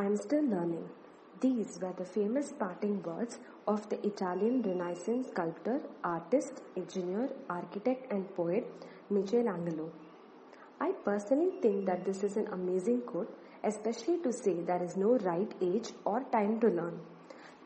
I'm still learning. These were the famous parting words of the Italian Renaissance sculptor, artist, engineer, architect, and poet Michelangelo. I personally think that this is an amazing quote, especially to say there is no right age or time to learn.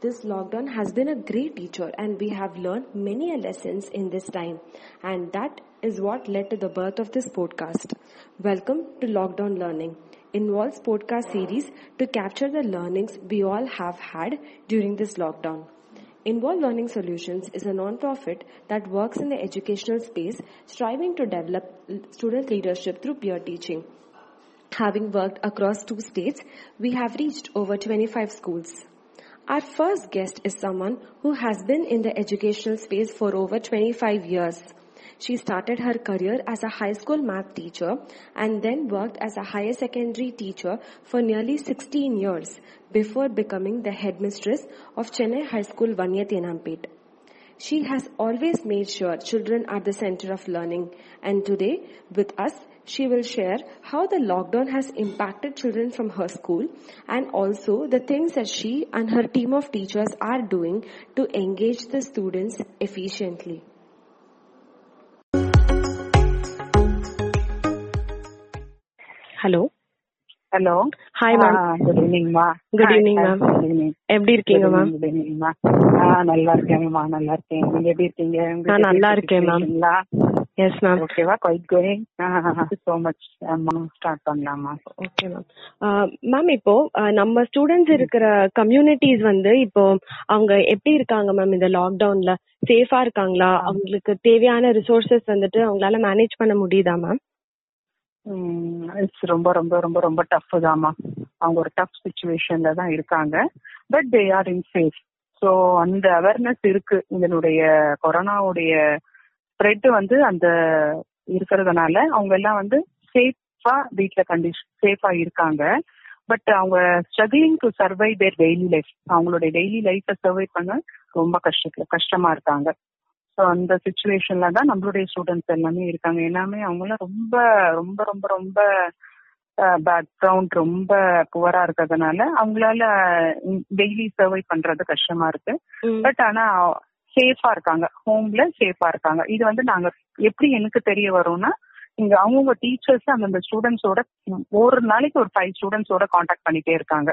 This lockdown has been a great teacher, and we have learned many lessons in this time, and that is what led to the birth of this podcast. Welcome to Lockdown Learning. Involves podcast series to capture the learnings we all have had during this lockdown. Involve Learning Solutions is a non-profit that works in the educational space, striving to develop student leadership through peer teaching. Having worked across two states, we have reached over 25 schools. Our first guest is someone who has been in the educational space for over 25 years. She started her career as a high school math teacher and then worked as a higher secondary teacher for nearly 16 years before becoming the headmistress of Chennai High School Vanyathinampet. She has always made sure children are the center of learning and today with us she will share how the lockdown has impacted children from her school and also the things that she and her team of teachers are doing to engage the students efficiently. Hello hello hi ma'am good evening, ma'am. Good evening எப்படி இருக்கீங்க ma'am good ஈவினிங்மா ஆ நல்லா இருக்கேன்மா நல்லா இருக்கேன். நீங்க எப்படி இருக்கீங்க? நான் நல்லா இருக்கேன், ma'am. எஸ் மேம் ஓகேவா quite going so much start பண்ணலாமா ஓகே மேம் மேம் இப்போ அஹ், நம்ம ஸ்டூடெண்ட்ஸ் இருக்கிற கம்யூனிட்டிஸ் வந்து இப்போ அவங்க எப்படி இருக்காங்க மேம் இந்த லாக்டவுன்ல சேஃபா இருக்காங்களா? அவங்களுக்கு தேவையான ரிசோர்சஸ் வந்துட்டு அவங்களால மேனேஜ் பண்ண முடியுதா மேம் இட்ஸ் ரொம்ப ரொம்ப ரொம்ப ரொம்ப டஃப் தாம்மா. அவங்க ஒரு டஃப் சுச்சுவேஷன்ல தான் இருக்காங்க. But they are in safe so அந்த அவேர்னஸ் இருக்கு. இதனுடைய கொரோனாவுடைய ஸ்ப்ரெட் வந்து அந்த இருக்கிறதுனால அவங்க எல்லாம் வந்து சேஃபா வீட்டில் கண்டிஷன் சேஃபா இருக்காங்க. பட் அவங்க struggling to survive their daily life அவங்களுடைய டெய்லி லைஃப்பை சர்வை பண்ண ரொம்ப கஷ்டத்துல கஷ்டமா இருக்காங்க. ஸோ அந்த சுச்சுவேஷன்ல தான் நம்மளுடைய ஸ்டூடெண்ட்ஸ் எல்லாமே இருக்காங்க. எல்லாமே அவங்களாம் ரொம்ப ரொம்ப ரொம்ப ரொம்ப பேக்ரவுண்ட் ரொம்ப புவரா இருக்கிறதுனால அவங்களால டெய்லி சர்வை பண்றது கஷ்டமா இருக்கு. பட் ஆனா சேஃபா இருக்காங்க. ஹோம்ல சேஃபா இருக்காங்க. இது வந்து நாங்க எப்படி எனக்கு தெரிய வரும்னா இங்க அவங்கவுங்க டீச்சர்ஸ் அந்தந்த ஸ்டூடெண்ட்ஸோட ஒரு நாளைக்கு ஒரு ஃபைவ் ஸ்டூடெண்ட்ஸோட காண்டாக்ட் பண்ணிட்டே இருக்காங்க.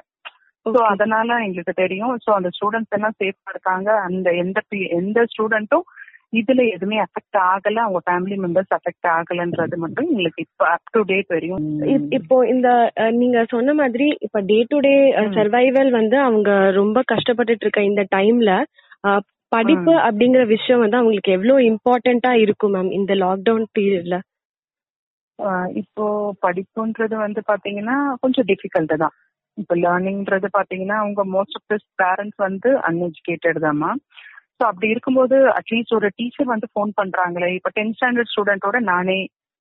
ஸோ அதனால எங்களுக்கு தெரியும். ஸோ அந்த ஸ்டூடெண்ட்ஸ் எல்லாம் சேஃபா இருக்காங்க. அந்த எந்த எந்த ஸ்டூடெண்ட்டும் இதுல எதுவுமே அஃபெக்ட் ஆகல. அவங்க ஃபேமிலி மெம்பர்ஸ் அஃபெக்ட் ஆகலன்றது மட்டும் எங்களுக்கு இப்போ அப் டு டேட் வரையும் இப்- இப்போ இந்த நீங்க சொன்ன மாதிரி இப்ப டே டு டே சர்வைவல் வந்து அவங்க ரொம்ப கஷ்டப்பட்டுட்டு இருக்க இந்த டைம்ல படிப்பு அப்படிங்கிற விஷயம் வந்து அவங்களுக்கு எவ்வளவு இம்பார்ட்டண்டா இருக்கும் மேம் இந்த லாக்டவுன் பீரியட்ல இப்போ படிப்புன்றது வந்து பாத்தீங்கன்னா கொஞ்சம் டிஃபிகல்ட் தான். இப்போ லேர்னிங்ன்றது பாத்தீங்கன்னா அவங்க மோஸ்ட் ஆஃப் திஸ் பேரண்ட்ஸ் வந்து அன்எஜுகேட்டட் தாம்மா ஸோ அப்படி இருக்கும்போது அட்லீஸ்ட் ஒரு டீச்சர் வந்து ஃபோன் பண்றாங்களே. இப்போ டென்த் ஸ்டாண்டர்ட் ஸ்டூடெண்டோட நானே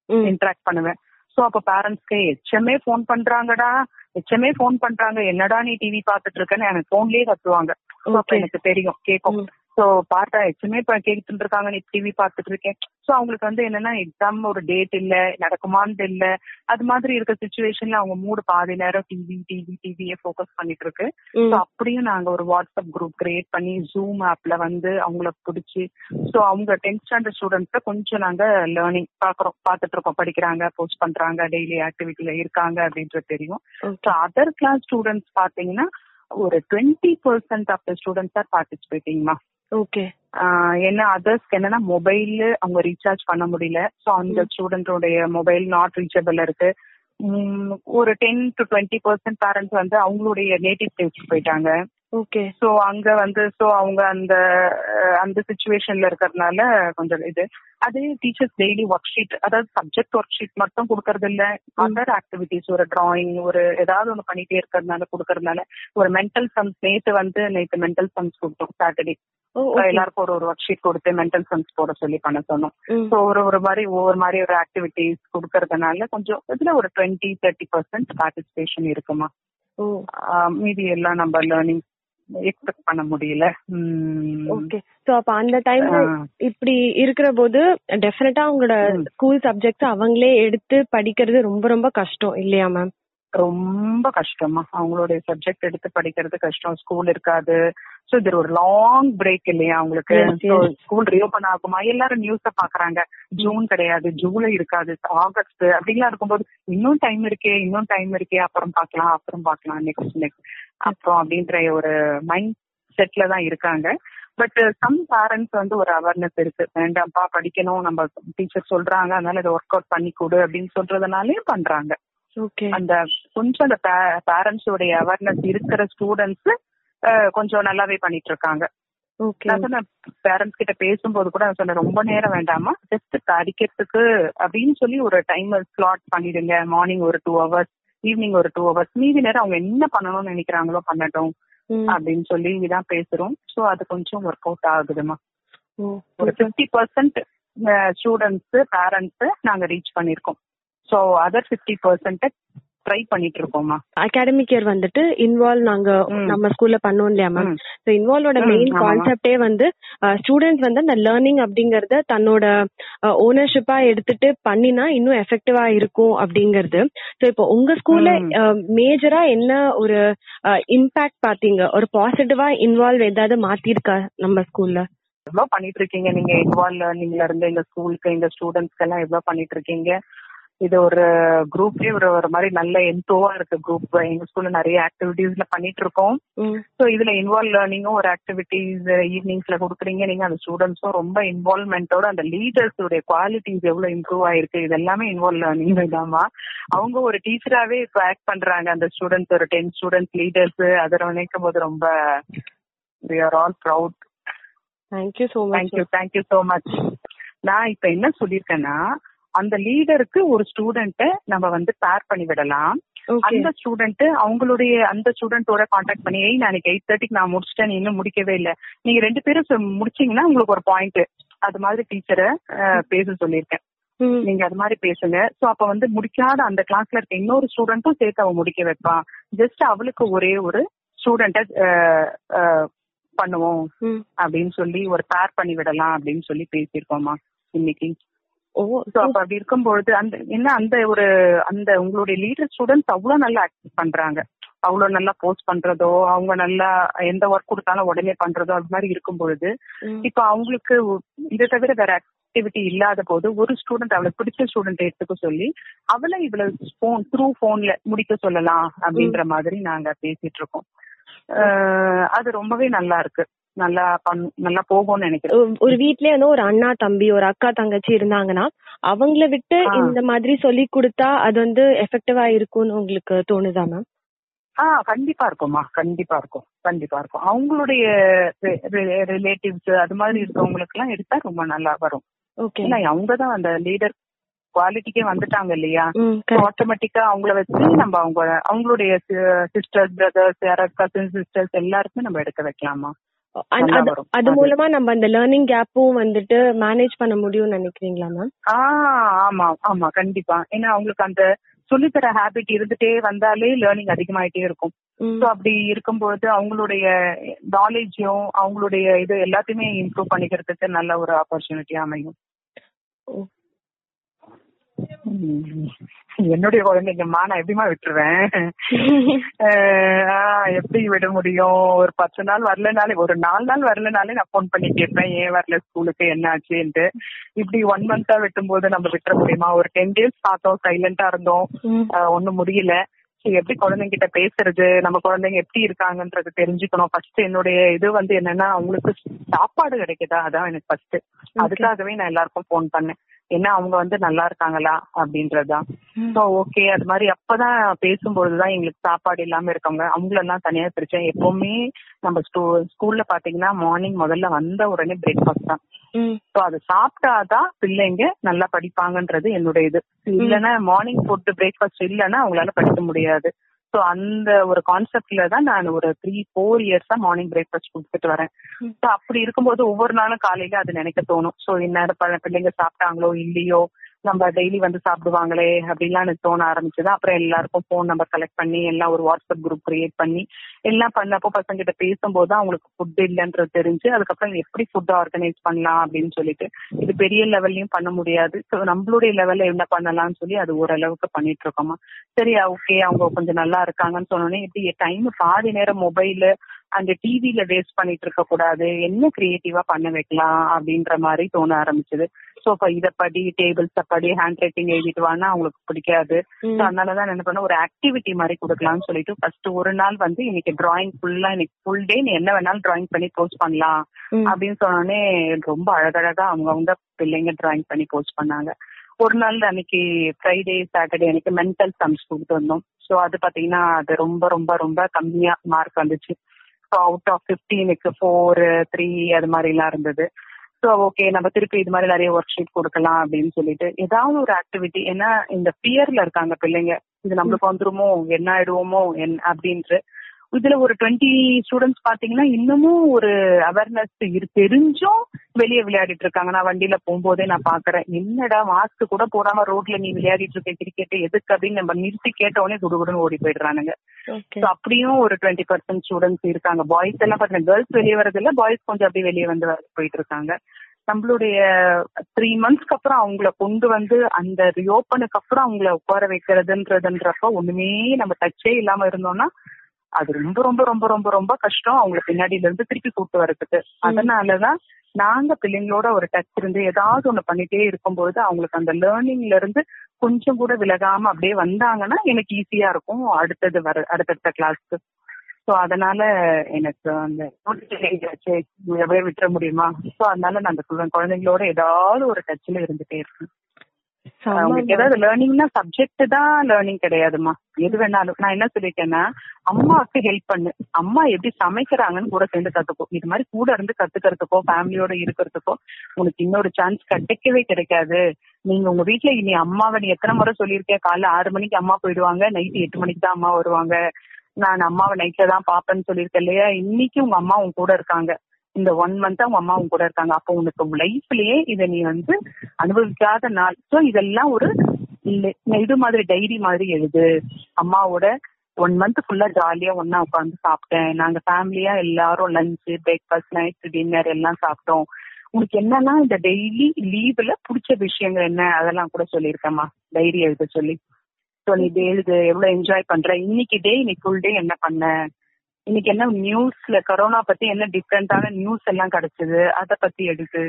இன்டராக்ட் பண்ணுவேன். ஸோ அப்போ பேரண்ட்ஸ்க்கு எச்எம்ஏ ஃபோன் பண்றாங்கடா. எச்எம்ஏ ஃபோன் பண்றாங்க. என்னடா நீ டிவி பார்த்துட்டு இருக்கேன்னு? எனக்கு ஃபோன்லயே கத்துவாங்க. அப்போ. எனக்கு தெரியும் கேட்கும். ஸோ பார்த்தா எச்எம்ஏ இப்போ கேட்டுட்டு இருக்காங்க நீ டிவி பார்த்துட்டு இருக்கேன் ஸோ அவங்களுக்கு வந்து என்னன்னா எக்ஸாம் ஒரு டேட் இல்ல நடக்குமான்னு இல்ல. அது மாதிரி இருக்க சுச்சுவேஷன்ல அவங்க மூடு பாதி நேரம் டிவி டிவி டிவியே ஃபோக்கஸ் பண்ணிட்டு இருக்கு ஸோ அப்படியும் நாங்க ஒரு வாட்ஸ்அப் குரூப் கிரியேட் பண்ணி ஜூம் ஆப்ல வந்து அவங்கள பிடிச்சி ஸோ அவங்க டென்த் ஸ்டாண்டர்ட் ஸ்டூடெண்ட்ஸ கொஞ்சம் நாங்க லேர்னிங் பாக்குறோம். பார்த்துட்டு இருக்கோம் படிக்கிறாங்க போஸ்ட் பண்றாங்க டெய்லி ஆக்டிவிட்டில இருக்காங்க அப்படின்றது தெரியும். ஸோ அதர் கிளாஸ் ஸ்டூடெண்ட்ஸ் பாத்தீங்கன்னா ஒரு twenty percent of the students are பார்ட்டிசிபேட்டிங்மா okay ஏன்னா அதர்ஸ்க்கு என்னன்னா மொபைல் அவங்க ரீசார்ஜ் பண்ண முடியல. ஸோ அந்த ஸ்டூடெண்டோடைய மொபைல் நாட் ரீச்சபிள் இருக்கு. ஒரு ten to twenty percent parents வந்து அவங்களுடைய நேட்டிவ் பிளேஸ்க்கு போயிட்டாங்க. ஓகே சோ அங்க வந்து சோ அவங்க அந்த அந்த சுச்சுவேஷன்ல இருக்கறதுனால கொஞ்சம் இது. அதே டீச்சர்ஸ் டெய்லி ஒர்க் ஷீட் அதாவது சப்ஜெக்ட் ஒர்க் ஷீட் மட்டும் கொடுக்கறது இல்ல அதர் ஆக்டிவிட்டிஸ் ஒரு டிராயிங் ஒரு ஏதாவது ஒண்ணு பண்ணிட்டே இருக்கிறதுனால கொடுக்கறதுனால ஒரு மென்டல் சம்ஸ் நேத்து வந்து நேத்து மென்டல் சம்ஸ் கொடுத்தோம் சாட்டர்டே எல்லாருக்கும் ஒரு ஒரு ஒர்க் ஷீட் கொடுத்து மென்டல் சம்ஸ் போட சொல்லி பண்ண சொன்னோம். ஸோ ஒரு ஒரு மாதிரி ஒவ்வொரு மாதிரி ஒரு ஆக்டிவிட்டிஸ் கொடுக்கறதுனால கொஞ்சம் இதுல ஒரு டுவெண்ட்டி தேர்ட்டி பர்சன்ட் பார்ட்டிசிபேஷன் இருக்குமா? மீதி எல்லாம் நம்ம லேர்னிங் எக்ஸ்பெக்ட் பண்ண முடியல. ஓகே சோ அப்ப அந்த டைம்ல. இப்படி இருக்கிற போது டெஃபினட்டா அவங்களோட ஸ்கூல் சப்ஜெக்ட்ஸ் அவங்களே எடுத்து படிக்கிறது ரொம்ப ரொம்ப கஷ்டம் இல்லையா மேம் ரொம்ப கஷ்டமா. அவங்களுடைய சப்ஜெக்ட் எடுத்து படிக்கிறது கஷ்டம். ஸ்கூல் இருக்காது. சோ இது ஒரு லாங் பிரேக் இல்லையா அவங்களுக்கு. ஸ்கூல் ரீஓபன் ஆகுமா? எல்லாரும் நியூஸ பாக்குறாங்க ஜூன் கிடையாது. ஜூலை இருக்காது. ஆகஸ்ட் அப்படிலாம் இருக்கும்போது இன்னும் டைம் இருக்கே இன்னும் டைம் இருக்கே அப்புறம் பார்க்கலாம் அப்புறம் பார்க்கலாம். நெக்ஸ்ட் நெக்ஸ்ட் அப்புறம் அப்படின்ற ஒரு மைண்ட் செட்ல தான் இருக்காங்க. பட் சம் பேரண்ட்ஸ் வந்து ஒரு அவேர்னஸ் இருக்கு. வேண்டாம்ப்பா படிக்கணும். நம்ம டீச்சர் சொல்றாங்க. அதனால இதை ஒர்க் அவுட் பண்ணி கொடு அப்படின்னு சொல்றதுனாலே பண்றாங்க. அந்த கொஞ்சம் அந்த பேரண்ட்ஸ் உடைய அவேர்னஸ் இருக்கிற ஸ்டூடெண்ட்ஸ் கொஞ்சம் நல்லாவே பண்ணிட்டு இருக்காங்க நான் சொன்ன பேரண்ட்ஸ் கிட்ட பேசும்போது கூட நான் சொன்னேன் ரொம்ப நேரம் வேண்டாமா ஜஸ்ட் படிக்கிறதுக்கு அப்படின்னு சொல்லி ஒரு டைம் ஸ்லாட் பண்ணிடுங்க. மார்னிங் ஒரு டூ ஹவர்ஸ் ஈவினிங் ஒரு டூ ஹவர்ஸ் மீதி நேரம் அவங்க என்ன பண்ணணும்னு நினைக்கிறாங்களோ பண்ணட்டும் அப்படின்னு சொல்லி தான் பேசுறோம். சோ அது கொஞ்சம் ஒர்க் அவுட் ஆகுதுமா ஒரு ஃபிஃப்டி பர்சன்ட் ஸ்டூடெண்ட்ஸ் பேரண்ட்ஸ் நாங்க ரீச் பண்ணிருக்கோம் so other fifty percent try பண்ணிட்டு இருக்கோம்மா அகாடமிக் இயர் வந்துட்டு இன்வால்வ் நாங்க. நம்ம ஸ்கூல்ல பண்ணோம் இல்லையா மேம். So இன்வால்வோட main. கான்செப்டே வந்து ஸ்டூடெண்ட்ஸ் வந்து அந்த லேர்னிங் அப்படிங்கறத தன்னோட ஓனர்ஷிப்பா எடுத்துட்டு பண்ணினா இன்னும் எஃபெக்டிவா இருக்கும் அப்படிங்கறது ஸோ இப்போ உங்க ஸ்கூல்ல. மேஜரா என்ன ஒரு இம்பாக்ட் பாத்தீங்க ஒரு பாசிட்டிவா இன்வால்வ் ஏதாவது மாத்திருக்கா நம்ம ஸ்கூல்ல எவ்வளவு பண்ணிட்டு இருக்கீங்க நீங்க இன்வால்வ் லேர்னிங்ல இருந்து எங்க ஸ்கூலுக்கு எங்க ஸ்டூடெண்ட்ஸ்க்கு எல்லாம் எவ்வளவு பண்ணிட்டு இருக்கீங்க இது ஒரு குரூப்லயே ஒரு ஒரு மாதிரி நல்ல என்டோவா இருக்கு குரூப் எங்க ஸ்கூல்ல நிறைய ஆக்டிவிட்டீஸ்ல பண்ணிட்டு இருக்கோம். ஸோ இதுல இன்வால்வ் லேர்னிங்கும் ஒரு ஆக்டிவிட்டீஸ் ஈவினிங்ஸ்ல கொடுக்குறீங்க. நீங்க அந்த ஸ்டூடெண்ட்ஸும் ரொம்ப இன்வால்வ்மெண்டோட அந்த லீடர்ஸ் உடைய குவாலிட்டிஸ் எவ்வளவு இம்ப்ரூவ் ஆயிருக்கு இது எல்லாமே இன்வால்வ் லேர்னிங் தாமா அவங்க ஒரு டீச்சராவே இப்போ ஆக்ட் பண்றாங்க. அந்த ஸ்டூடெண்ட்ஸ் ஒரு டென் ஸ்டூடெண்ட்ஸ் லீடர்ஸ் அதை நினைக்கும் போது ரொம்ப we are all proud thank you so much thank you thank you so much நான் இப்ப என்ன சொல்லியிருக்கேன்னா அந்த லீடருக்கு ஒரு ஸ்டூடெண்ட்ட நம்ம வந்து பேர் பண்ணி விடலாம். அந்த ஸ்டூடெண்ட் அவங்களுடைய அந்த ஸ்டூடெண்டோட காண்டாக்ட் பண்ணி "ஏய், நாளைக்கு எயிட் தேர்ட்டிக்கு நான் முடிச்சிட்டேன் நீ இன்னும் முடிக்கவே இல்லை. நீங்க ரெண்டு பேரும் முடிச்சீங்கன்னா உங்களுக்கு ஒரு பாயிண்ட் அது மாதிரி டீச்சரை பேச சொல்லியிருக்கேன். நீங்க அது மாதிரி பேசுங்க. சோ அப்ப வந்து முடிக்காத அந்த கிளாஸ்ல இருக்க இன்னொரு ஸ்டூடெண்ட்டும் சேர்த்து அவ முடிக்க வைப்பான். ஜஸ்ட் அவளுக்கு ஒரே ஒரு ஸ்டூடெண்ட பண்ணுவோம். அப்படின்னு சொல்லி ஒரு பேர் பண்ணி விடலாம் அப்படின்னு சொல்லி பேசியிருக்கோமா இன்னைக்கு. சோ அப்ப அப்படி இருக்கும்பொழுது அந்த என்ன அந்த ஒரு அந்த உங்களுடைய லீடர் ஸ்டூடெண்ட்ஸ் அவ்வளவு நல்லா ஆக்ட் பண்றாங்க. அவ்வளவு நல்லா போஸ்ட் பண்றதோ அவங்க நல்லா எந்த ஒர்க் கொடுத்தாலும் உடனே பண்றதோ அது மாதிரி இருக்கும் பொழுது. இப்ப அவங்களுக்கு இதை தவிர வேற ஆக்டிவிட்டி இல்லாத போது ஒரு ஸ்டூடெண்ட் அவளுக்கு பிடிச்ச ஸ்டூடெண்ட் எடுத்துக்க சொல்லி அவளை இவ்வளவு போன் த்ரூ போன்ல முடிக்க சொல்லலாம் அப்படின்ற மாதிரி நாங்க பேசிட்டு இருக்கோம். அது ரொம்பவே நல்லா இருக்கு. நல்லா பண் நல்லா போகும்னு நினைக்கிறேன். ஒரு- வீட்லயே வந்து ஒரு அண்ணா தம்பி ஒரு அக்கா தங்கச்சி இருந்தாங்கன்னா அவங்கள விட்டு. இந்த மாதிரி சொல்லி கொடுத்தா அது வந்து எஃபெக்டிவா இருக்கும்னு உங்களுக்கு தோணுதா மேம் ஆ கண்டிப்பா இருக்கும்மா கண்டிப்பா இருக்கும். கண்டிப்பா இருக்கும். அவங்களுடைய ரிலேட்டிவ்ஸ் அது மாதிரி இருக்கவங்களுக்கு எல்லாம் எடுத்தா ரொம்ப நல்லா வரும். ஓகே ஏன்னா அவங்கதான் அந்த லீடர் குவாலிட்டிக்கே வந்துட்டாங்க இல்லையா. ஆட்டோமேட்டிக்கா அவங்கள வச்சு நம்ம அவங்க அவங்களுடைய சிஸ்டர்ஸ் பிரதர்ஸ் யாராவது கசின் சிஸ்டர்ஸ் எல்லாருக்குமே நம்ம எடுக்க வைக்கலாமா? அது-. மூலமா நம்ம அந்த லேர்னிங் கேப்பும் வந்துட்டு மேனேஜ் பண்ண முடியும்னு நினைக்கிறீங்களா மேம் ஆ ஆமா ஆமா கண்டிப்பா. ஏன்னா அவங்களுக்கு அந்த சொல்லித்தர ஹாபிட் இருந்துட்டே வந்தாலே லேர்னிங் அதிகமாயிட்டே இருக்கும். ஸோ அப்படி இருக்கும்போது அவங்களுடைய நாலேஜையும் அவங்களுடைய இது எல்லாத்தையுமே இம்ப்ரூவ் பண்ணிக்கிறதுக்கு நல்ல ஒரு ஆப்பர்ச்சுனிட்டி அமையும். என்னுடைய குழந்தைங்கம்மா நான் எப்படிமா விட்டுருவேன்? எப்படி விட முடியும்? ஒரு பத்து நாள் வரலனாலே ஒரு நாலு நாள் வரலனாலே நான் ஃபோன் பண்ணி கேட்பேன் ஏன் வரல ஸ்கூலுக்கு என்ன ஆச்சுன்ட்டு. இப்படி ஒன் மந்தா வெட்டும் போது நம்ம விட்டுற முடியுமா? ஒரு டென் டேஸ் பார்த்தோம் சைலண்டா இருந்தோம். ஒண்ணும் முடியல. எப்படி குழந்தைங்க கிட்ட பேசுறது? நம்ம குழந்தைங்க எப்படி இருக்காங்கன்றது தெரிஞ்சுக்கணும். ஃபர்ஸ்ட் என்னுடைய இது வந்து என்னன்னா அவங்களுக்கு சாப்பாடு கிடைக்குதா? அதான் எனக்கு ஃபர்ஸ்ட் அதுக்காகவே நான் எல்லாருக்கும் ஃபோன் பண்ணேன். ஏன்னா அவங்க வந்து நல்லா இருக்காங்களா? அப்படின்றதுதான் ஸோ ஓகே அது மாதிரி அப்பதான் பேசும்பொழுதுதான் எங்களுக்கு சாப்பாடு இல்லாம இருக்கவங்க அவங்களெல்லாம் தனியா பிரிச்சேன். எப்பவுமே நம்ம ஸ்கூல்ல பாத்தீங்கன்னா மார்னிங் முதல்ல வந்த உடனே பிரேக்ஃபாஸ்ட் தான். ஸோ அதை சாப்பிட்டாதான் பிள்ளைங்க நல்லா படிப்பாங்கன்றது என்னுடைய இது. இல்லைன்னா மார்னிங் ஃபுட் பிரேக்ஃபாஸ்ட் இல்லைன்னா அவங்களால படிக்க முடியாது. ஸோ அந்த ஒரு கான்செப்ட்ல தான் நான் ஒரு த்ரீ ஃபோர் இயர்ஸா மார்னிங் பிரேக்ஃபாஸ்ட் கொடுத்துட்டு வரேன். ஸோ அப்படி இருக்கும்போது ஒவ்வொரு நாளும் காலையில அது நினைக்க தோணும். ஸோ இந்நேரம் ப- பிள்ளைங்க சாப்பிட்டாங்களோ இல்லையோ? நம்ம டெய்லி வந்து சாப்பிடுவாங்களே அப்படின்லாம் எனக்கு தோண ஆரம்பிச்சது. அப்புறம் எல்லாருக்கும் ஃபோன் நம்பர் கலெக்ட் பண்ணி எல்லாம் ஒரு வாட்ஸ்அப் குரூப் கிரியேட் பண்ணி எல்லாம் பண்ணப்போ பசங்க கிட்ட பேசும்போது அவங்களுக்கு ஃபுட் இல்லைன்றது தெரிஞ்சு அதுக்கப்புறம் எப்படி ஃபுட் ஆர்கனைஸ் பண்ணலாம் அப்படின்னு சொல்லிட்டு இது பெரிய லெவல்லையும் பண்ண முடியாது. ஸோ நம்மளுடைய லெவல்ல என்ன பண்ணலாம்னு சொல்லி அது ஓரளவுக்கு பண்ணிட்டு இருக்கோமா சரி ஓகே அவங்க கொஞ்சம் நல்லா இருக்காங்கன்னு சொன்னோன்னே இப்படி டைம் பாதி நேரம் மொபைலு அந்த டிவில வேஸ்ட் பண்ணிட்டு இருக்க கூடாது. என்ன கிரியேட்டிவா பண்ண வைக்கலாம் அப்படின்ற மாதிரி தோண ஆரம்பிச்சது. சோ இப்ப இத படி டேபிள்ஸ படி ஹேண்ட் ரைட்டிங் எழுதிட்டு வானா அவங்களுக்கு பிடிக்காது. அதனாலதான் என்ன பண்ண ஒரு ஆக்டிவிட்டி மாதிரி கொடுக்கலாம்னு சொல்லிட்டு ஃபர்ஸ்ட் ஒரு நாள் வந்து இன்னைக்கு டிராயிங் ஃபுல்லா இன்னைக்கு ஃபுல் டே நீ என்ன வேணாலும் டிராயிங் பண்ணி போஸ்ட் பண்ணலாம் அப்படின்னு சொன்னோடனே ரொம்ப அழகழகா அவங்கவுங்க பிள்ளைங்க டிராயிங் பண்ணி போஸ்ட் பண்ணாங்க. ஒரு நாள் அன்னைக்கு ஃப்ரைடே சாட்டர்டே அன்னைக்கு மென்டல் சம்ஸ் கொடுத்து வந்தோம். ஸோ அது பாத்தீங்கன்னா அது ரொம்ப ரொம்ப ரொம்ப கம்மியா மார்க் வந்துச்சு. அவுட் ஆஃப் ஃபிஃப்டீனுக்கு ஃபோர் த்ரீ அது மாதிரி எல்லாம் இருந்தது. ஸோ ஓகே நம்ம திருப்பி இது மாதிரி நிறைய ஒர்க் ஷீட் கொடுக்கலாம் அப்படின்னு சொல்லிட்டு ஏதாவது ஒரு ஆக்டிவிட்டி ஏன்னா இந்த பியர்ல இருக்காங்க பிள்ளைங்க. இது நம்மளுக்கு வந்துருமோ என்ன ஆயிடுவோமோ என் அப்படின்ட்டு இதுல ஒரு டுவெண்ட்டி ஸ்டூடெண்ட்ஸ் பாத்தீங்கன்னா இன்னமும் ஒரு அவேர்னஸ் தெரிஞ்சும் வெளியே விளையாடிட்டு இருக்காங்க. நான் வண்டியில போகும்போதே நான் பாக்குறேன். என்னடா மாஸ்க் கூட போடாம ரோட்ல நீ விளையாடிட்டு இருக்க கிரிக்கெட் எதுக்கு அப்படின்னு நம்ம நிறுத்தி கேட்ட உடனே குடுகுடுன்னு ஓடி போயிடுறானுங்க. அப்படியும் ஒரு டுவெண்ட்டி பர்சன்ட் ஸ்டூடெண்ட்ஸ் இருக்காங்க. பாய்ஸ் எல்லாம் பாத்தீங்கன்னா கேர்ள்ஸ் வெளியே வரது இல்ல பாய்ஸ் கொஞ்சம் அப்படியே வெளியே வந்து போயிட்டு இருக்காங்க. நம்மளுடைய த்ரீ மந்த்ஸ்க்கு அப்புறம் அவங்கள கொண்டு வந்து அந்த ரியோப்பனுக்கு அப்புறம் அவங்கள உட்கார வைக்கிறதுன்றதுன்றப்ப ஒண்ணுமே நம்ம டச்சே இல்லாம இருந்தோம்னா அது ரொம்ப ரொம்ப ரொம்ப ரொம்ப ரொம்ப கஷ்டம். அவங்கள பின்னாடில இருந்து திருப்பி கூட்டு வர்றதுக்கு. அதனாலதான் நாங்க பிள்ளைங்களோட ஒரு டச் இருந்து ஏதாவது ஒண்ணு பண்ணிட்டே இருக்கும்போது அவங்களுக்கு அந்த லேர்னிங்ல இருந்து கொஞ்சம் கூட விலகாம அப்படியே வந்தாங்கன்னா எனக்கு ஈஸியா இருக்கும். அடுத்தது வர அடுத்தடுத்த கிளாஸ்க்கு ஸோ அதனால எனக்கு அந்த அப்படியே விட்டுற முடியுமா? ஸோ அதனால நான் அந்த குழந்தை- குழந்தைங்களோட ஏதாவது ஒரு டச்ல இருந்துட்டே இருக்கேன். அவங்களுக்கு ஏதாவது லேர்னிங்னா சப்ஜெக்ட் தான் லேர்னிங் கிடையாதுமா எது வேணாலும். நான் என்ன சொல்லிட்டேன்னா அம்மாவுக்கு ஹெல்ப் பண்ணு. அம்மா எப்படி சமைக்கிறாங்கன்னு கூட சேர்ந்து கத்துக்கோ. இது மாதிரி கூட இருந்து கத்துக்கிறதுக்கோ ஃபேமிலியோட இருக்கிறதுக்கோ உனக்கு இன்னொரு சான்ஸ் கிடைக்கவே கிடைக்காது. நீங்க உங்க வீட்ல இனி அம்மாவை நீ எத்தனை முறை சொல்லியிருக்கேன் காலைல ஆறு மணிக்கு அம்மா போயிடுவாங்க. நைட்டு எட்டு மணிக்கு தான் அம்மா வருவாங்க. நான் அம்மாவை நைட்ல தான் பாப்பேன்னு சொல்லியிருக்கேன் இல்லையா? இன்னைக்கு உங்க அம்மா உன் கூட இருக்காங்க. இந்த ஒன் மந்த் அவங்க அம்மாவும் கூட இருக்காங்க. அப்போ உனக்கு லைஃப்லயே இதை நீ வந்து அனுபவிக்காத நாள். ஸோ இதெல்லாம் ஒரு இது மாதிரி டைரி மாதிரி எழுது. அம்மாவோட ஒன் மந்த் ஃபுல்லா ஜாலியா ஒன்னா உட்காந்து சாப்பிட்டேன். நாங்க ஃபேமிலியா எல்லாரும் லஞ்சு பிரேக்ஃபாஸ்ட் நைட் டின்னர் எல்லாம் சாப்பிட்டோம். உனக்கு என்னன்னா இந்த டெய்லி லீவ்ல பிடிச்ச விஷயங்கள் என்ன? அதெல்லாம் கூட சொல்லியிருக்கேம்மா. டைரி எழுத சொல்லி. ஸோ நீ எழுது. எவ்வளவு என்ஜாய் பண்ற? இன்னைக்கு டே இன்னைக்கு ஃபுல் டே என்ன பண்ண? இன்னைக்கு என்ன நியூஸ்ல கரோனா பத்தி என்ன டிஃப்ரெண்டான நியூஸ் எல்லாம் கிடைச்சது? அத பத்தி எடுத்து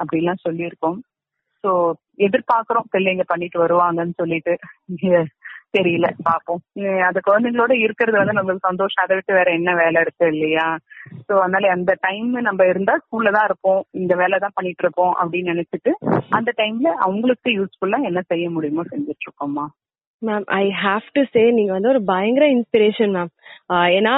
அப்படிலாம் சொல்லியிருக்கோம். சோ எதிர்பார்க்கிறோம் பிள்ளைங்க பண்ணிட்டு வருவாங்கன்னு சொல்லிட்டு. தெரியல பாப்போம் அந்த குழந்தைங்களோட இருக்கிறது வந்து நம்மளுக்கு சந்தோஷம். அதை விட்டு வேற என்ன வேலை இருக்கு இல்லையா? சோ அதனால அந்த டைம் நம்ம இருந்தா ஸ்கூல்ல தான் இருப்போம். இந்த வேலை தான் பண்ணிட்டு இருக்கோம் அப்படின்னு நினைச்சிட்டு அந்த டைம்ல அவங்களுக்கு யூஸ்ஃபுல்லா என்ன செய்ய முடியுமோ செஞ்சுட்டு இருக்கோம்மா. Ma'am I have to say நீங்க வந்து ஒரு பயங்கர இன்ஸ்பிரேஷன் மேம் ஏன்னா.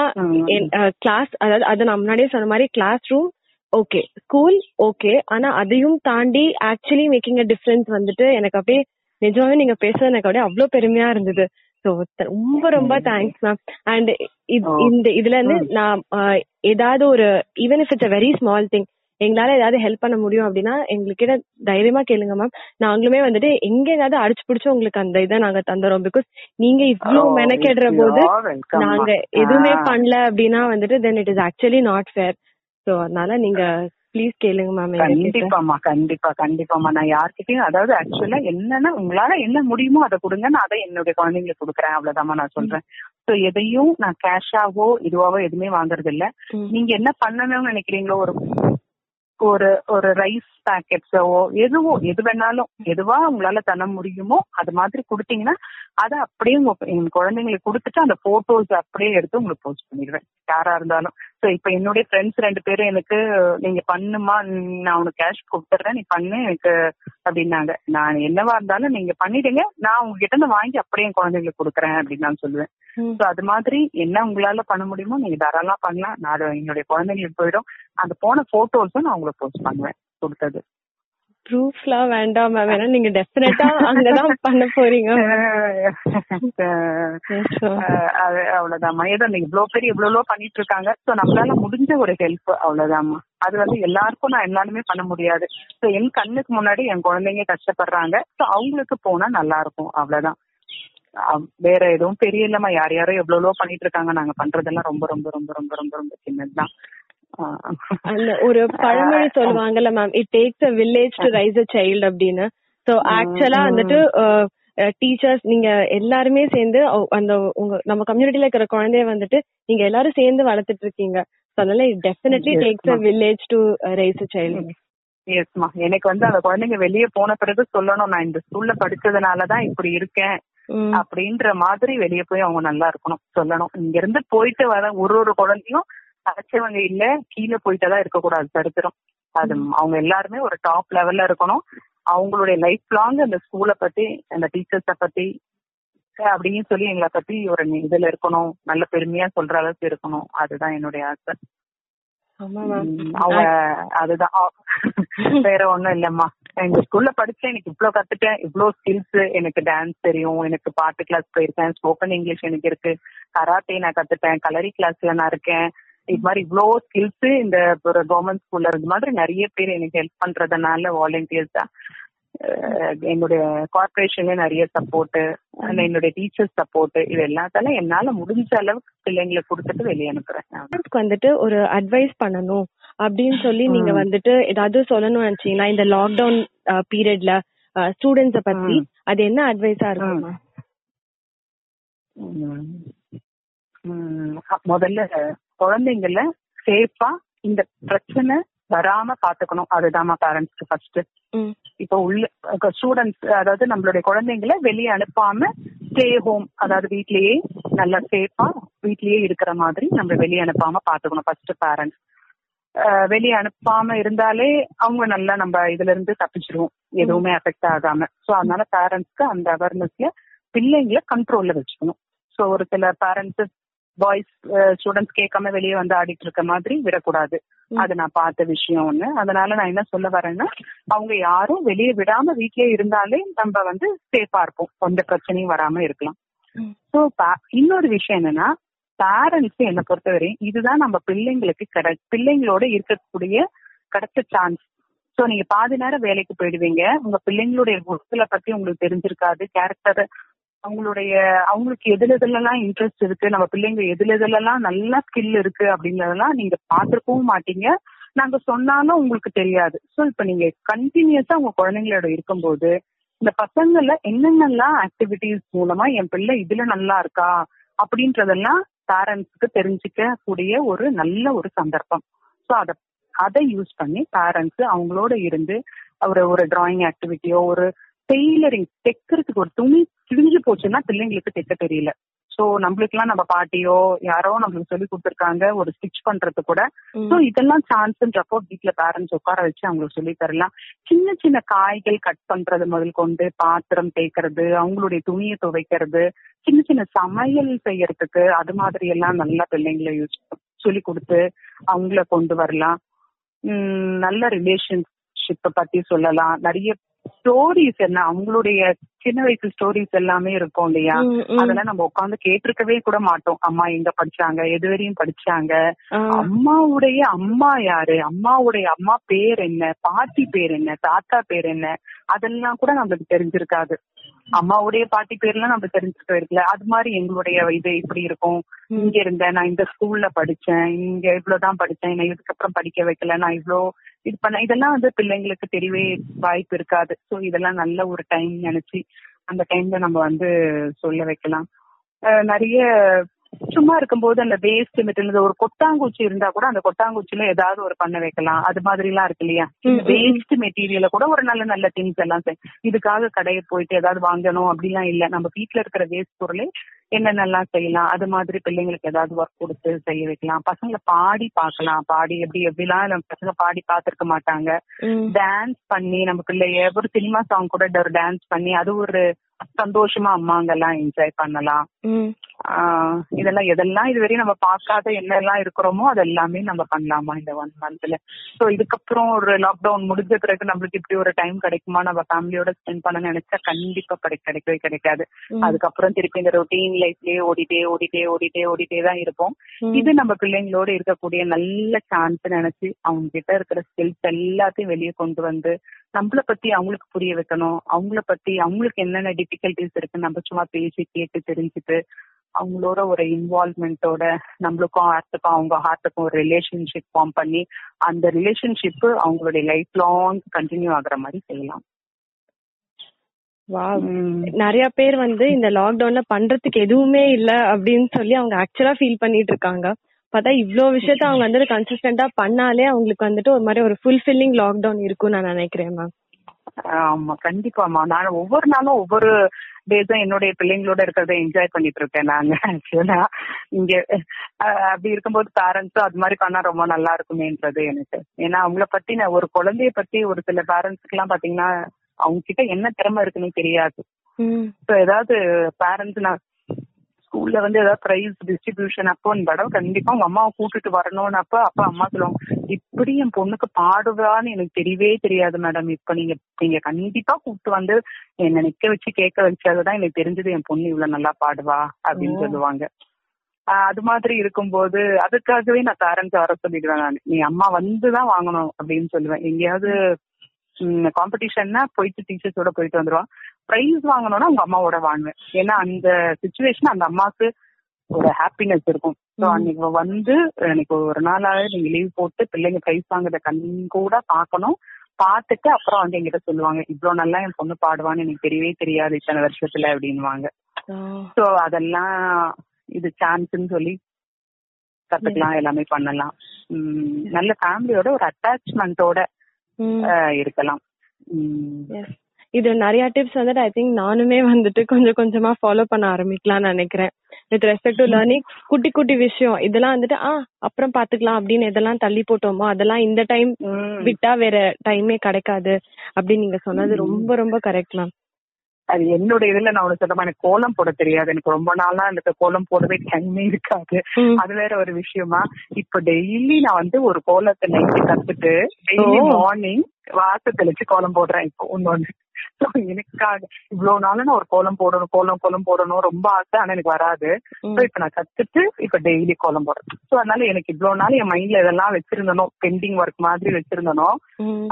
கிளாஸ் அதாவது அது நான் முன்னாடியே சொன்ன மாதிரி classroom okay school okay ஆனா அதையும் தாண்டி ஆக்சுவலி மேக்கிங் அ டிஃபரன்ஸ் வந்துட்டு எனக்கு அப்படியே நிஜமாவே நீங்க பேசுறது எனக்கு அப்படியே அவ்வளவு பெருமையா இருந்தது. ஸோ ரொம்ப ரொம்ப தேங்க்ஸ் மேம் அண்ட். இந்த இதுல இருந்து நான் ஏதாவது ஒரு even if it's a very small thing எங்களால ஏதாவது ஹெல்ப் பண்ண முடியும் அப்படின்னா எங்ககிட்ட தைரியமா கேளுங்க மேம் நாங்களுமே வந்துட்டு எங்க ஏதாவது அடிச்சு பிடிச்சு உங்களுக்கு அந்த இதை நாங்க தந்துறோம். பிகாஸ் நீங்க இவ்ளோ Oh, மெனக்கெடுற போது நாங்க. எதுவுமே ஆ. பண்ணல அப்படின்னா வந்துட்டு then it is actually not fair so அதனால நீங்க ப்ளீஸ் கேளுங்க மேம் கண்டிப்பாமா கண்டிப்பா கண்டிப்பாமா நான் யார்கிட்டயும் அதாவது ஆக்சுவலா என்னன்னா உங்களால என்ன முடியுமோ அதை கொடுங்க. நான் அதை என்னுடைய குழந்தைங்களுக்கு கொடுக்குறேன். அவ்வளவுதாம்மா நான் சொல்றேன். சோ எதையும் நான் கேஷாவோ இதுவாவோ எதுவுமே வாங்குறது இல்ல. நீங்க என்ன பண்ணணும்னு நினைக்கிறீங்களோ ஒரு ஒரு ஒரு ரைஸ் பேக்கெட்ஸோ எதுவோ எது வேணாலும் எதுவா உங்களால தர முடியுமோ அது மாதிரி கொடுத்தீங்கன்னா அதை அப்படியே உங்க எங்க குழந்தைங்களுக்கு கொடுத்துட்டு அந்த போட்டோஸ் அப்படியே எடுத்து உங்களுக்கு போஸ்ட் பண்ணிடுவேன். யாரா இருந்தாலும். சோ இப்ப என்னுடைய ஃப்ரெண்ட்ஸ் ரெண்டு பேரும் எனக்கு நீங்க பண்ணுமா? நான் உனக்கு கேஷ் கொடுத்துட்றேன் நீ பண்ணு. எனக்கு அப்படின்னாங்க. நான் என்னவா இருந்தாலும் நீங்க பண்ணிடுங்க. நான் உங்ககிட்ட இருந்து வாங்கி அப்படியே என் குழந்தைங்களுக்கு கொடுக்குறேன் அப்படின்னு நான் சொல்லுவேன். சோ அது மாதிரி என்ன உங்களால பண்ண முடியுமோ நீங்க தாராளமா பண்ணலாம். நான் என்னுடைய குழந்தைங்களுக்கு போயிடும். அந்த போன போட்டோஸும் நான் உங்களுக்கு போஸ்ட் பண்ணுவேன் கொடுத்தது. ப்ரூஃப்லாம் வேண்டாம் மேம் ஏன்னா நீங்க டெஃபினட்டா அங்கதான் பண்ண போறீங்க. அது அவ்வளவுதாம்மா ஏதோ இவ்வளவு பேர் இவ்வளவு பண்ணிட்டு இருக்காங்க. சோ நம்மளால முடிஞ்ச ஒரு ஹெல்ப் அவ்வளவுதாம்மா அது வந்து எல்லாருக்கும் நான் எல்லாருமே பண்ண முடியாது. சோ என் கண்ணுக்கு முன்னாடி என் குழந்தைங்க கஷ்டப்படுறாங்க. சோ அவங்களுக்கு போனா நல்லா இருக்கும். அவ்வளவுதான். வேற எதுவும் பெரிய இல்லம்மா யார் யாரோ எவ்வளவோ பண்ணிட்டு இருக்காங்க. நாங்க பண்றதெல்லாம் ரொம்ப ரொம்ப ரொம்ப ரொம்ப ரொம்ப ரொம்ப சின்னதுதான். அந்த ஒரு பழமொழி சொல்லுவாங்கல்ல ma'am it takes a village to rise a child அப்படின்னு. சோ ஆக்சுவலா வந்துட்டு டீச்சர்ஸ் நீங்க எல்லாருமே சேர்ந்து அந்த உங்க நம்ம கம்யூனிட்டில இருக்கிற குழந்தைய வந்துட்டு நீங்க எல்லாரும் சேர்ந்து வளர்த்துட்டு இருக்கீங்க. அதனால definitely takes a. Village to rise a child எஸ்மா எனக்கு வந்து அந்த குழந்தைங்க வெளியே போன பிறகு சொல்லணும். நான் இந்த ஸ்கூல்ல படிச்சதுனாலதான் இப்படி இருக்கேன். அப்படின்ற மாதிரி வெளியே போய் அவங்க நல்லா இருக்கணும் சொல்லணும். இங்க இருந்து போயிட்டு வர ஒரு ஒரு குழந்தையும் அழைச்சவங்க இல்ல கீழே போயிட்டதான் இருக்கக்கூடாது சரித்திரம் அது அவங்க எல்லாருமே ஒரு டாப் லெவல்ல இருக்கணும். அவங்களுடைய லைஃப் லாங் அந்த ஸ்கூலை பத்தி அந்த டீச்சர்ஸ பத்தி அப்படின்னு சொல்லி எங்களை பத்தி ஒரு இதுல இருக்கணும். நல்ல பெருமையா சொல்ற அளவுக்கு இருக்கணும். அதுதான் என்னுடைய ஆசை. அவங்க அதுதான். வேற ஒண்ணும் இல்லம்மா. எங்க ஸ்கூல்ல படிச்சேன் எனக்கு இவ்ளோ கத்துட்டேன். இவ்ளோ ஸ்கில்ஸ் எனக்கு டான்ஸ் தெரியும். எனக்கு பாட்டு கிளாஸ் போயிருக்கேன். ஸ்போக்கன் இங்கிலீஷ் எனக்கு இருக்கு. கராத்தே நான் கத்துட்டேன். கலரி கிளாஸ்ல நான் இருக்கேன். இது மாதிரி இவ்ளோ ஸ்கில்ஸ் இந்த ஒரு கவர்மெண்ட் ஸ்கூல்ல இது மாதிரி நிறைய பேர் எனக்கு ஹெல்ப் பண்றதுனால வாலண்டியர்ஸா என்னுடைய கார்பரேஷன்ல நிறைய சப்போர்ட் என்னுடைய டீச்சர்ஸ் சப்போர்ட் இது எல்லாத்தால என்னால முடிஞ்ச அளவுக்கு பிள்ளைங்களுக்கு கொடுத்துட்டு வெளியே அனுப்புறேன் வந்துட்டு ஒரு அட்வைஸ் பண்ணணும் அப்படின்னு சொல்லி நீங்க வந்துட்டு ஏதாவது சொல்லணும்னு நினைச்சீங்களா இந்த லாக்டவுன் பீரியட்ல ஸ்டூடெண்ட்ஸ பத்தி. அது என்ன அட்வைஸா இருக்கும் முதல்ல குழந்தைங்கள சேஃபா இந்த பிரச்சனை வராம பாத்துக்கணும். அதுதாம்மா பேரண்ட்ஸ்க்கு ஃபர்ஸ்ட். இப்போ உள்ள ஸ்டூடெண்ட்ஸ் அதாவது நம்மளுடைய குழந்தைங்கள வெளியே அனுப்பாம ஸ்டே ஹோம் அதாவது வீட்லயே நல்லா சேஃபா வீட்லயே இருக்கிற மாதிரி நம்ம வெளியே அனுப்பாம பாத்துக்கணும் ஃபர்ஸ்ட் பேரண்ட்ஸ் வெளியே அனுப்பாம இருந்தாலே அவங்க நல்லா நம்ம இதுல இருந்து தப்பிச்சிருவோம். எதுவுமே அஃபெக்ட் ஆகாம. சோ அதனால பேரண்ட்ஸ்க்கு அந்த அவேர்னஸ்ல பிள்ளைங்களை கண்ட்ரோல்ல வச்சுக்கணும். சோ ஒரு சில பேரண்ட்ஸ் பாய்ஸ் ஸ்டூடெண்ட்ஸ் கேட்காம வெளியே வந்து ஆடிட்டு இருக்க மாதிரி விடக்கூடாது. அது நான் பார்த்த விஷயம் ஒண்ணு. அதனால நான் என்ன சொல்ல வரேன்னா அவங்க யாரும் வெளியே விடாம வீட்லயே இருந்தாலே நம்ம வந்து சேஃபா இருப்போம். எந்த பிரச்சனையும் வராம இருக்கலாம். சோ இன்னொரு விஷயம் என்னன்னா பேரண்ட்ஸ் என்னை பொறுத்தவரை இதுதான் நம்ம பிள்ளைங்களுக்கு கிடை பிள்ளைங்களோட இருக்கக்கூடிய கிடைச்ச சான்ஸ் சோ நீங்க பாதி நேரம் வேலைக்கு போயிடுவீங்க. உங்க பிள்ளைங்களுடைய குணங்களை பத்தி உங்களுக்கு தெரிஞ்சிருக்காது. கேரக்டர் அவங்களுடைய அவங்களுக்கு எதுல எதுலலாம் இன்ட்ரெஸ்ட் இருக்கு நம்ம பிள்ளைங்க எதுல எதுலலாம் நல்லா ஸ்கில் இருக்கு அப்படிங்கறதெல்லாம் நீங்க பாத்துருக்கவும் மாட்டீங்க. நாங்க சொன்னாலும் உங்களுக்கு தெரியாது. சோ இப்ப நீங்க கண்டினியூஸா உங்க குழந்தைங்களோட இருக்கும்போது இந்த பசங்கள்ல என்னென்னலாம் ஆக்டிவிட்டிஸ் மூலமா என் பிள்ளை இதுல நல்லா இருக்கா அப்படின்றதெல்லாம் பேரண்ட்ஸ்க்கு தெரிஞ்சுக்க கூடிய ஒரு நல்ல ஒரு சந்தர்ப்பம். சோ அத அதை யூஸ் பண்ணி பேரண்ட்ஸ் அவங்களோட இருந்து ஒரு ஒரு டிராயிங் ஆக்டிவிட்டியோ ஒரு டெய்லரிங் தைக்கிறதுக்கு ஒரு துணி கிழிஞ்சு போச்சுன்னா பிள்ளைங்களுக்கு தைக்க தெரியல. சோ நம்மளுக்குலாம் நம்ம பாட்டியோ யாரோ நம்மளுக்கு சொல்லி கொடுத்துருக்காங்க ஒரு ஸ்டிச் பண்றது கூட. சோ இதெல்லாம் சான்ஸ்ன்றப்போ வீட்ல பேரண்ட்ஸ் உட்கார வச்சு அவங்களுக்கு சொல்லி தரலாம். சின்ன சின்ன காய்கள் கட் பண்றது முதல் கொண்டு பாத்திரம் தேய்க்கிறது அவங்களுடைய துணியை துவைக்கிறது சின்ன சின்ன சமையல் செய்யறதுக்கு அது மாதிரி எல்லாம் நல்லா பிள்ளைங்களை யூஸ் சொல்லி கொடுத்து அவங்கள கொண்டு வரலாம். உம் நல்ல ரிலேஷன்ஷிப்ப பத்தி சொல்லலாம். நிறைய ஸ்டோரிஸ் என்ன அவங்களுடைய சின்ன வயசு ஸ்டோரிஸ் எல்லாமே இருக்கும் இல்லையா? அதெல்லாம் நம்ம உட்காந்து கேட்டிருக்கவே கூட மாட்டோம். அம்மா எங்க படிச்சாங்க? எது வரையும் படிச்சாங்க? அம்மாவுடைய அம்மா யாரு? அம்மாவுடைய அம்மா பேர் என்ன? பாட்டி பேர் என்ன? தாத்தா பேர் என்ன? அதெல்லாம் கூட நம்மளுக்கு தெரிஞ்சிருக்காது. அம்மாவுடைய பாட்டி பேர்லாம் நம்ம தெரிஞ்சுட்டு இருக்கல அது மாதிரி எங்களுடைய இது இப்படி இருக்கும். இங்க இருந்தேன் நான் இந்த ஸ்கூல்ல படிச்சேன். இங்க இவ்வளவுதான் படிச்சேன். நான் இதுக்கப்புறம் படிக்க வைக்கல. நான் இவ்ளோ இது பண்ண இதெல்லாம் வந்து பிள்ளைங்களுக்கு தெரியவே வாய்ப்பு இருக்காது. சோ இதெல்லாம் நல்ல ஒரு டைம் நினைச்சு அந்த டைம்ல நம்ம வந்து சொல்ல வைக்கலாம். நிறைய சும்மா இருக்கும்போது அந்த வேஸ்ட் மெட்டீரியல் ஒரு கொட்டாங்குச்சி இருந்தா கூட அந்த கொட்டாங்குச்சில ஏதாவது ஒரு பண்ண வைக்கலாம். அது மாதிரி எல்லாம் இருக்கு இல்லையா? வேஸ்ட் மெட்டீரியல கூட ஒரு நல்ல நல்ல திங்ஸ் எல்லாம் இதுக்காக கடையை போயிட்டு ஏதாவது வாங்கணும் அப்படிலாம் இல்ல. நம்ம வீட்டுல இருக்கிற வேஸ்ட் பொருளே என்னென்னலாம் செய்யலாம்? அது மாதிரி பிள்ளைங்களுக்கு ஏதாவது ஒர்க் கொடுத்து செய்ய வைக்கலாம். பசங்களை பாடி பார்க்கலாம். பாடி எப்படி எப்படிலாம் நம்ம பசங்க பாடி பார்த்திருக்க மாட்டாங்க. டான்ஸ் பண்ணி நம்ம பிள்ளைய ஒரு சினிமா சாங் கூட ஒரு டான்ஸ் பண்ணி அது ஒரு சந்தோஷமா அம்மாங்க எல்லாம் என்ஜாய் பண்ணலாம் இதெல்லாம் எதெல்லாம் இதுவரையும் நம்ம பார்க்காத என்னெல்லாம் இருக்கிறோமோ அது எல்லாமே நம்ம பண்ணலாமா இந்த ஒன் மந்த்ல சோ இதுக்கப்புறம் ஒரு லாக்டவுன் முடிஞ்ச பிறகு நம்மளுக்கு இப்படி ஒரு டைம் கிடைக்குமா? நம்ம ஃபேமிலியோட ஸ்பெண்ட் பண்ண நினைச்சா கண்டிப்பா கிடை- கிடைக்கவே கிடைக்காது. அதுக்கப்புறம் திருப்பி இந்த ரொட்டீன் லைஃப்லயே ஓடிட்டே ஓடிட்டே ஓடிட்டே ஓடிட்டே தான் இருப்போம். இது நம்ம பிள்ளைங்களோட இருக்கக்கூடிய நல்ல சான்ஸ் நினைச்சு அவங்க கிட்ட இருக்கிற ஸ்கில்ஸ் எல்லாத்தையும் வெளியே கொண்டு வந்து நம்மள பத்தி அவங்களுக்கு புரிய வைக்கணும். அவங்கள பத்தி அவங்களுக்கு என்னென்ன டிஃபிகல்டிஸ் இருக்கு நம்ம சும்மா பேசி கேட்டு தெரிஞ்சுட்டு அவங்களோட ஒரு இன்வால்மெண்டோட நம்மளுக்கும் ஹார்ட்டுக்கும் அவங்க ஹார்ட்டுக்கும் ஒரு ரிலேஷன்ஷிப் ஃபார்ம் பண்ணி அந்த ரிலேஷன்ஷிப் அவங்களுடைய லைஃப் லாங் கண்டினியூ ஆகுற மாதிரி செய்யலாம். நிறைய பேர் வந்து இந்த லாக்டவுன்ல பண்றதுக்கு எதுவுமே இல்ல அப்படின்னு சொல்லி அவங்க ஆக்சுவலா ஃபீல் பண்ணிட்டு இருக்காங்க. பார்த்தா இவ்ளோ விஷயத்த அவங்க வந்துட்டு கன்சிஸ்டன்டா பண்ணாலே அவங்களுக்கு வந்துட்டு ஒரு மாதிரி ஒரு ஃபுல்ஃபில்லிங் லாக்டவுன் இருக்கும்னு நான் நினைக்கிறேன் மேம் ஆமா கண்டிப்பாமா நான் ஒவ்வொரு நாளும் ஒவ்வொரு டேஸும் என்னுடைய பிள்ளைங்களோட இருக்கிறத என்ஜாய் பண்ணிட்டு இருக்கேன் நாங்க. ஆக்சுவலா இங்க அப்படி இருக்கும்போது பேரண்ட்ஸும் அது மாதிரி பண்ணா ரொம்ப நல்லா இருக்குமேன்றது எனக்கு. ஏன்னா அவங்கள பத்தி நான் ஒரு குழந்தைய பத்தி ஒரு சில பேரண்ட்ஸ்க்கு எல்லாம் பாத்தீங்கன்னா அவங்க கிட்ட என்ன திறமை இருக்குன்னு தெரியாது. ஸோ ஏதாவது பேரண்ட்ஸ் நான் ஸ்கூல்ல வந்து ஏதாவது பிரைஸ் டிஸ்ட்ரிபியூஷன் அப்போ இந்த தடவை கண்டிப்பா உங்க அம்மாவை கூட்டிட்டு வரணும்னு அப்ப அப்ப அம்மா சொல்லுவாங்க இப்படி என் பொண்ணுக்கு பாடுவான்னு எனக்கு தெரியவே தெரியாது மேடம் இப்ப நீங்க நீங்க கண்டிப்பா கூப்பிட்டு வந்து என்ன நிக்க வச்சு கேட்க வச்சாதான் எனக்கு தெரிஞ்சது என் பொண்ணு இவ்வளவு நல்லா பாடுவா அப்படின்னு. சொல்லுவாங்க. அது மாதிரி இருக்கும்போது அதுக்காகவே நான் பேரண்ட்ஸ் வர சொல்லிடுவேன் நான். நீ அம்மா வந்துதான் வாங்கணும் அப்படின்னு சொல்லுவேன். எங்கேயாவது காம்படிஷன்னா போயிட்டு டீச்சர்ஸோட போயிட்டு வந்துருவா பிரைஸ் வாங்கணும்னா உங்க அம்மாவோட வாங்குவேன் ஏன்னா அந்த சுச்சுவேஷன் அந்த அம்மாவுக்கு ஒரு ஹாப்பினஸ் இருக்கும் ஸோ. அன்னைக்கு வந்து எனக்கு ஒரு நாளாவே நீங்க லீவ் போட்டு பிள்ளைங்க பிரைஸ் வாங்குறத கண் கூட பார்க்கணும் பார்த்துட்டு அப்புறம் வந்து என்கிட்ட சொல்லுவாங்க இவ்வளவு நல்லா என் பொண்ணு பாடுவான்னு எனக்கு தெரியவே தெரியாது இத்தனை வருஷத்துல அப்படின்வாங்க. சோ அதெல்லாம் இது சான்ஸ்னு சொல்லி கத்துக்கலாம் எல்லாமே பண்ணலாம் நல்ல ஃபேமிலியோட ஒரு அட்டாச்மெண்டோட. இருக்கலாம். உம் Yes. இது நிறைய டிப்ஸ் வந்துட்டு ஐ திங்க் நானுமே வந்துட்டு கொஞ்சம் கொஞ்சமா ஃபாலோ பண்ண ஆரம்பிக்கலாம்னு நினைக்கிறேன். வித் ரெஸ்பெக்ட் டு லேர்னிங் குட்டி குட்டி விஷயம் இதெல்லாம் வந்துட்டு ஆ அப்புறம் பாத்துக்கலாம் அப்படின்னு எதெல்லாம் தள்ளி போட்டோமோ அதெல்லாம் இந்த டைம் விட்டா வேற டைமே கிடைக்காது. அப்படின்னு நீங்க சொன்னது. ரொம்ப ரொம்ப கரெக்ட் மேம் அது என்னோட இதுல நான் ஒண்ணு சொல்றேன் எனக்கு கோலம் போட தெரியாது. எனக்கு ரொம்ப நாளா எனக்கு கோலம் போடவே டைமே இருக்காது. அது வேற ஒரு விஷயமா இப்ப டெய்லி நான் வந்து ஒரு கோலத்தை நைட்டு கத்துட்டு டெய்லி. மார்னிங் வாச தெளிச்சு கோலம் போடுறேன். இப்போ ஒன்னொன்னு எனக்காக இவ்வளவு நாளும் நான் ஒரு கோலம் போடணும் கோலம் கோலம் போடணும் ரொம்ப ஆசை ஆனா எனக்கு வராது. So, இப்ப நான் கத்துட்டு இப்ப டெய்லி கோலம் போடுறேன் சோ அதனால எனக்கு இவ்வளவு நாள் என் மைண்ட்ல இதெல்லாம் வச்சிருந்தனோ பெண்டிங் ஒர்க் மாதிரி வச்சிருந்தனோ.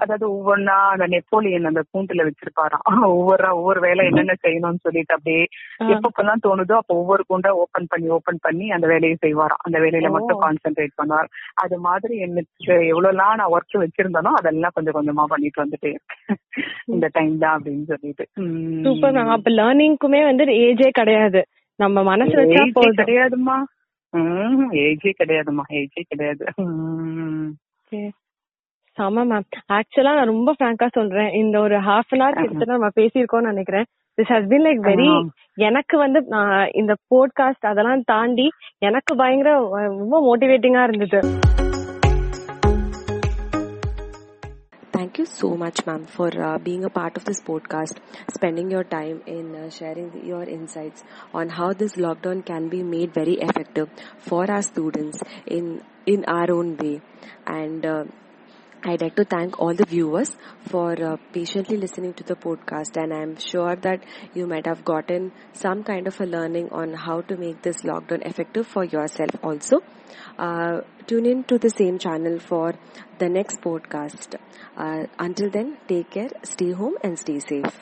அதாவது ஒவ்வொன்னா அந்த நெப்போலியன் அந்த கூண்டுல வச்சிருப்பாராம் ஒவ்வொரு ஒவ்வொரு வேலை என்னென்ன செய்யணும்னு சொல்லிட்டு அப்படியே. எப்பப்பெல்லாம் தோணுதோ அப்ப ஒவ்வொரு கூண்டா ஓபன் பண்ணி ஓபன் பண்ணி அந்த வேலையை செய்வாராம் அந்த வேலையில. மட்டும் கான்சென்ட்ரேட் பண்ணுவார் அது மாதிரி எனக்கு எவ்வளவுலாம் நான் ஒர்க் வச்சிருந்தனோ அதெல்லாம் கொஞ்சம் கொஞ்சமா பண்ணிட்டு வந்துட்டு. இந்த டைம் தான் அப்படின்னு சொல்லிட்டு. சூப்பர் மேம் அப்ப லேர்னிங்க்குமே வந்து ஏஜே கிடையாது. நம்ம மனசு வச்சா போதும். கிடையாதுமா ஏஜே கிடையாதுமா ஏஜே கிடையாது. செம மேம் ஆக்சுவலா நான் ரொம்ப ஃப்ராங்கா சொல்றேன். இந்த ஒரு ஹாஃப் அன் ஹவர் கிட்ட நம்ம பேசியிருக்கோம்னு நினைக்கிறேன். This has been like very. எனக்கு வந்து நான் இந்த போட்காஸ்ட் அதெல்லாம் தாண்டி எனக்கு பயங்கர ரொம்ப மோட்டிவேட்டிங்கா இருந்தது. Thank you so much, ma'am, for uh, being a part of this podcast, spending your time in uh, sharing your insights on how this lockdown can be made very effective for our students in in our own way. And uh, I'd like to thank all the viewers for uh, patiently listening to the podcast, and I'm sure that you might have gotten some kind of a learning on how to make this lockdown effective for yourself also. Uh, tune in to the same channel for the next podcast. Uh, until then, take care, stay home, and stay safe.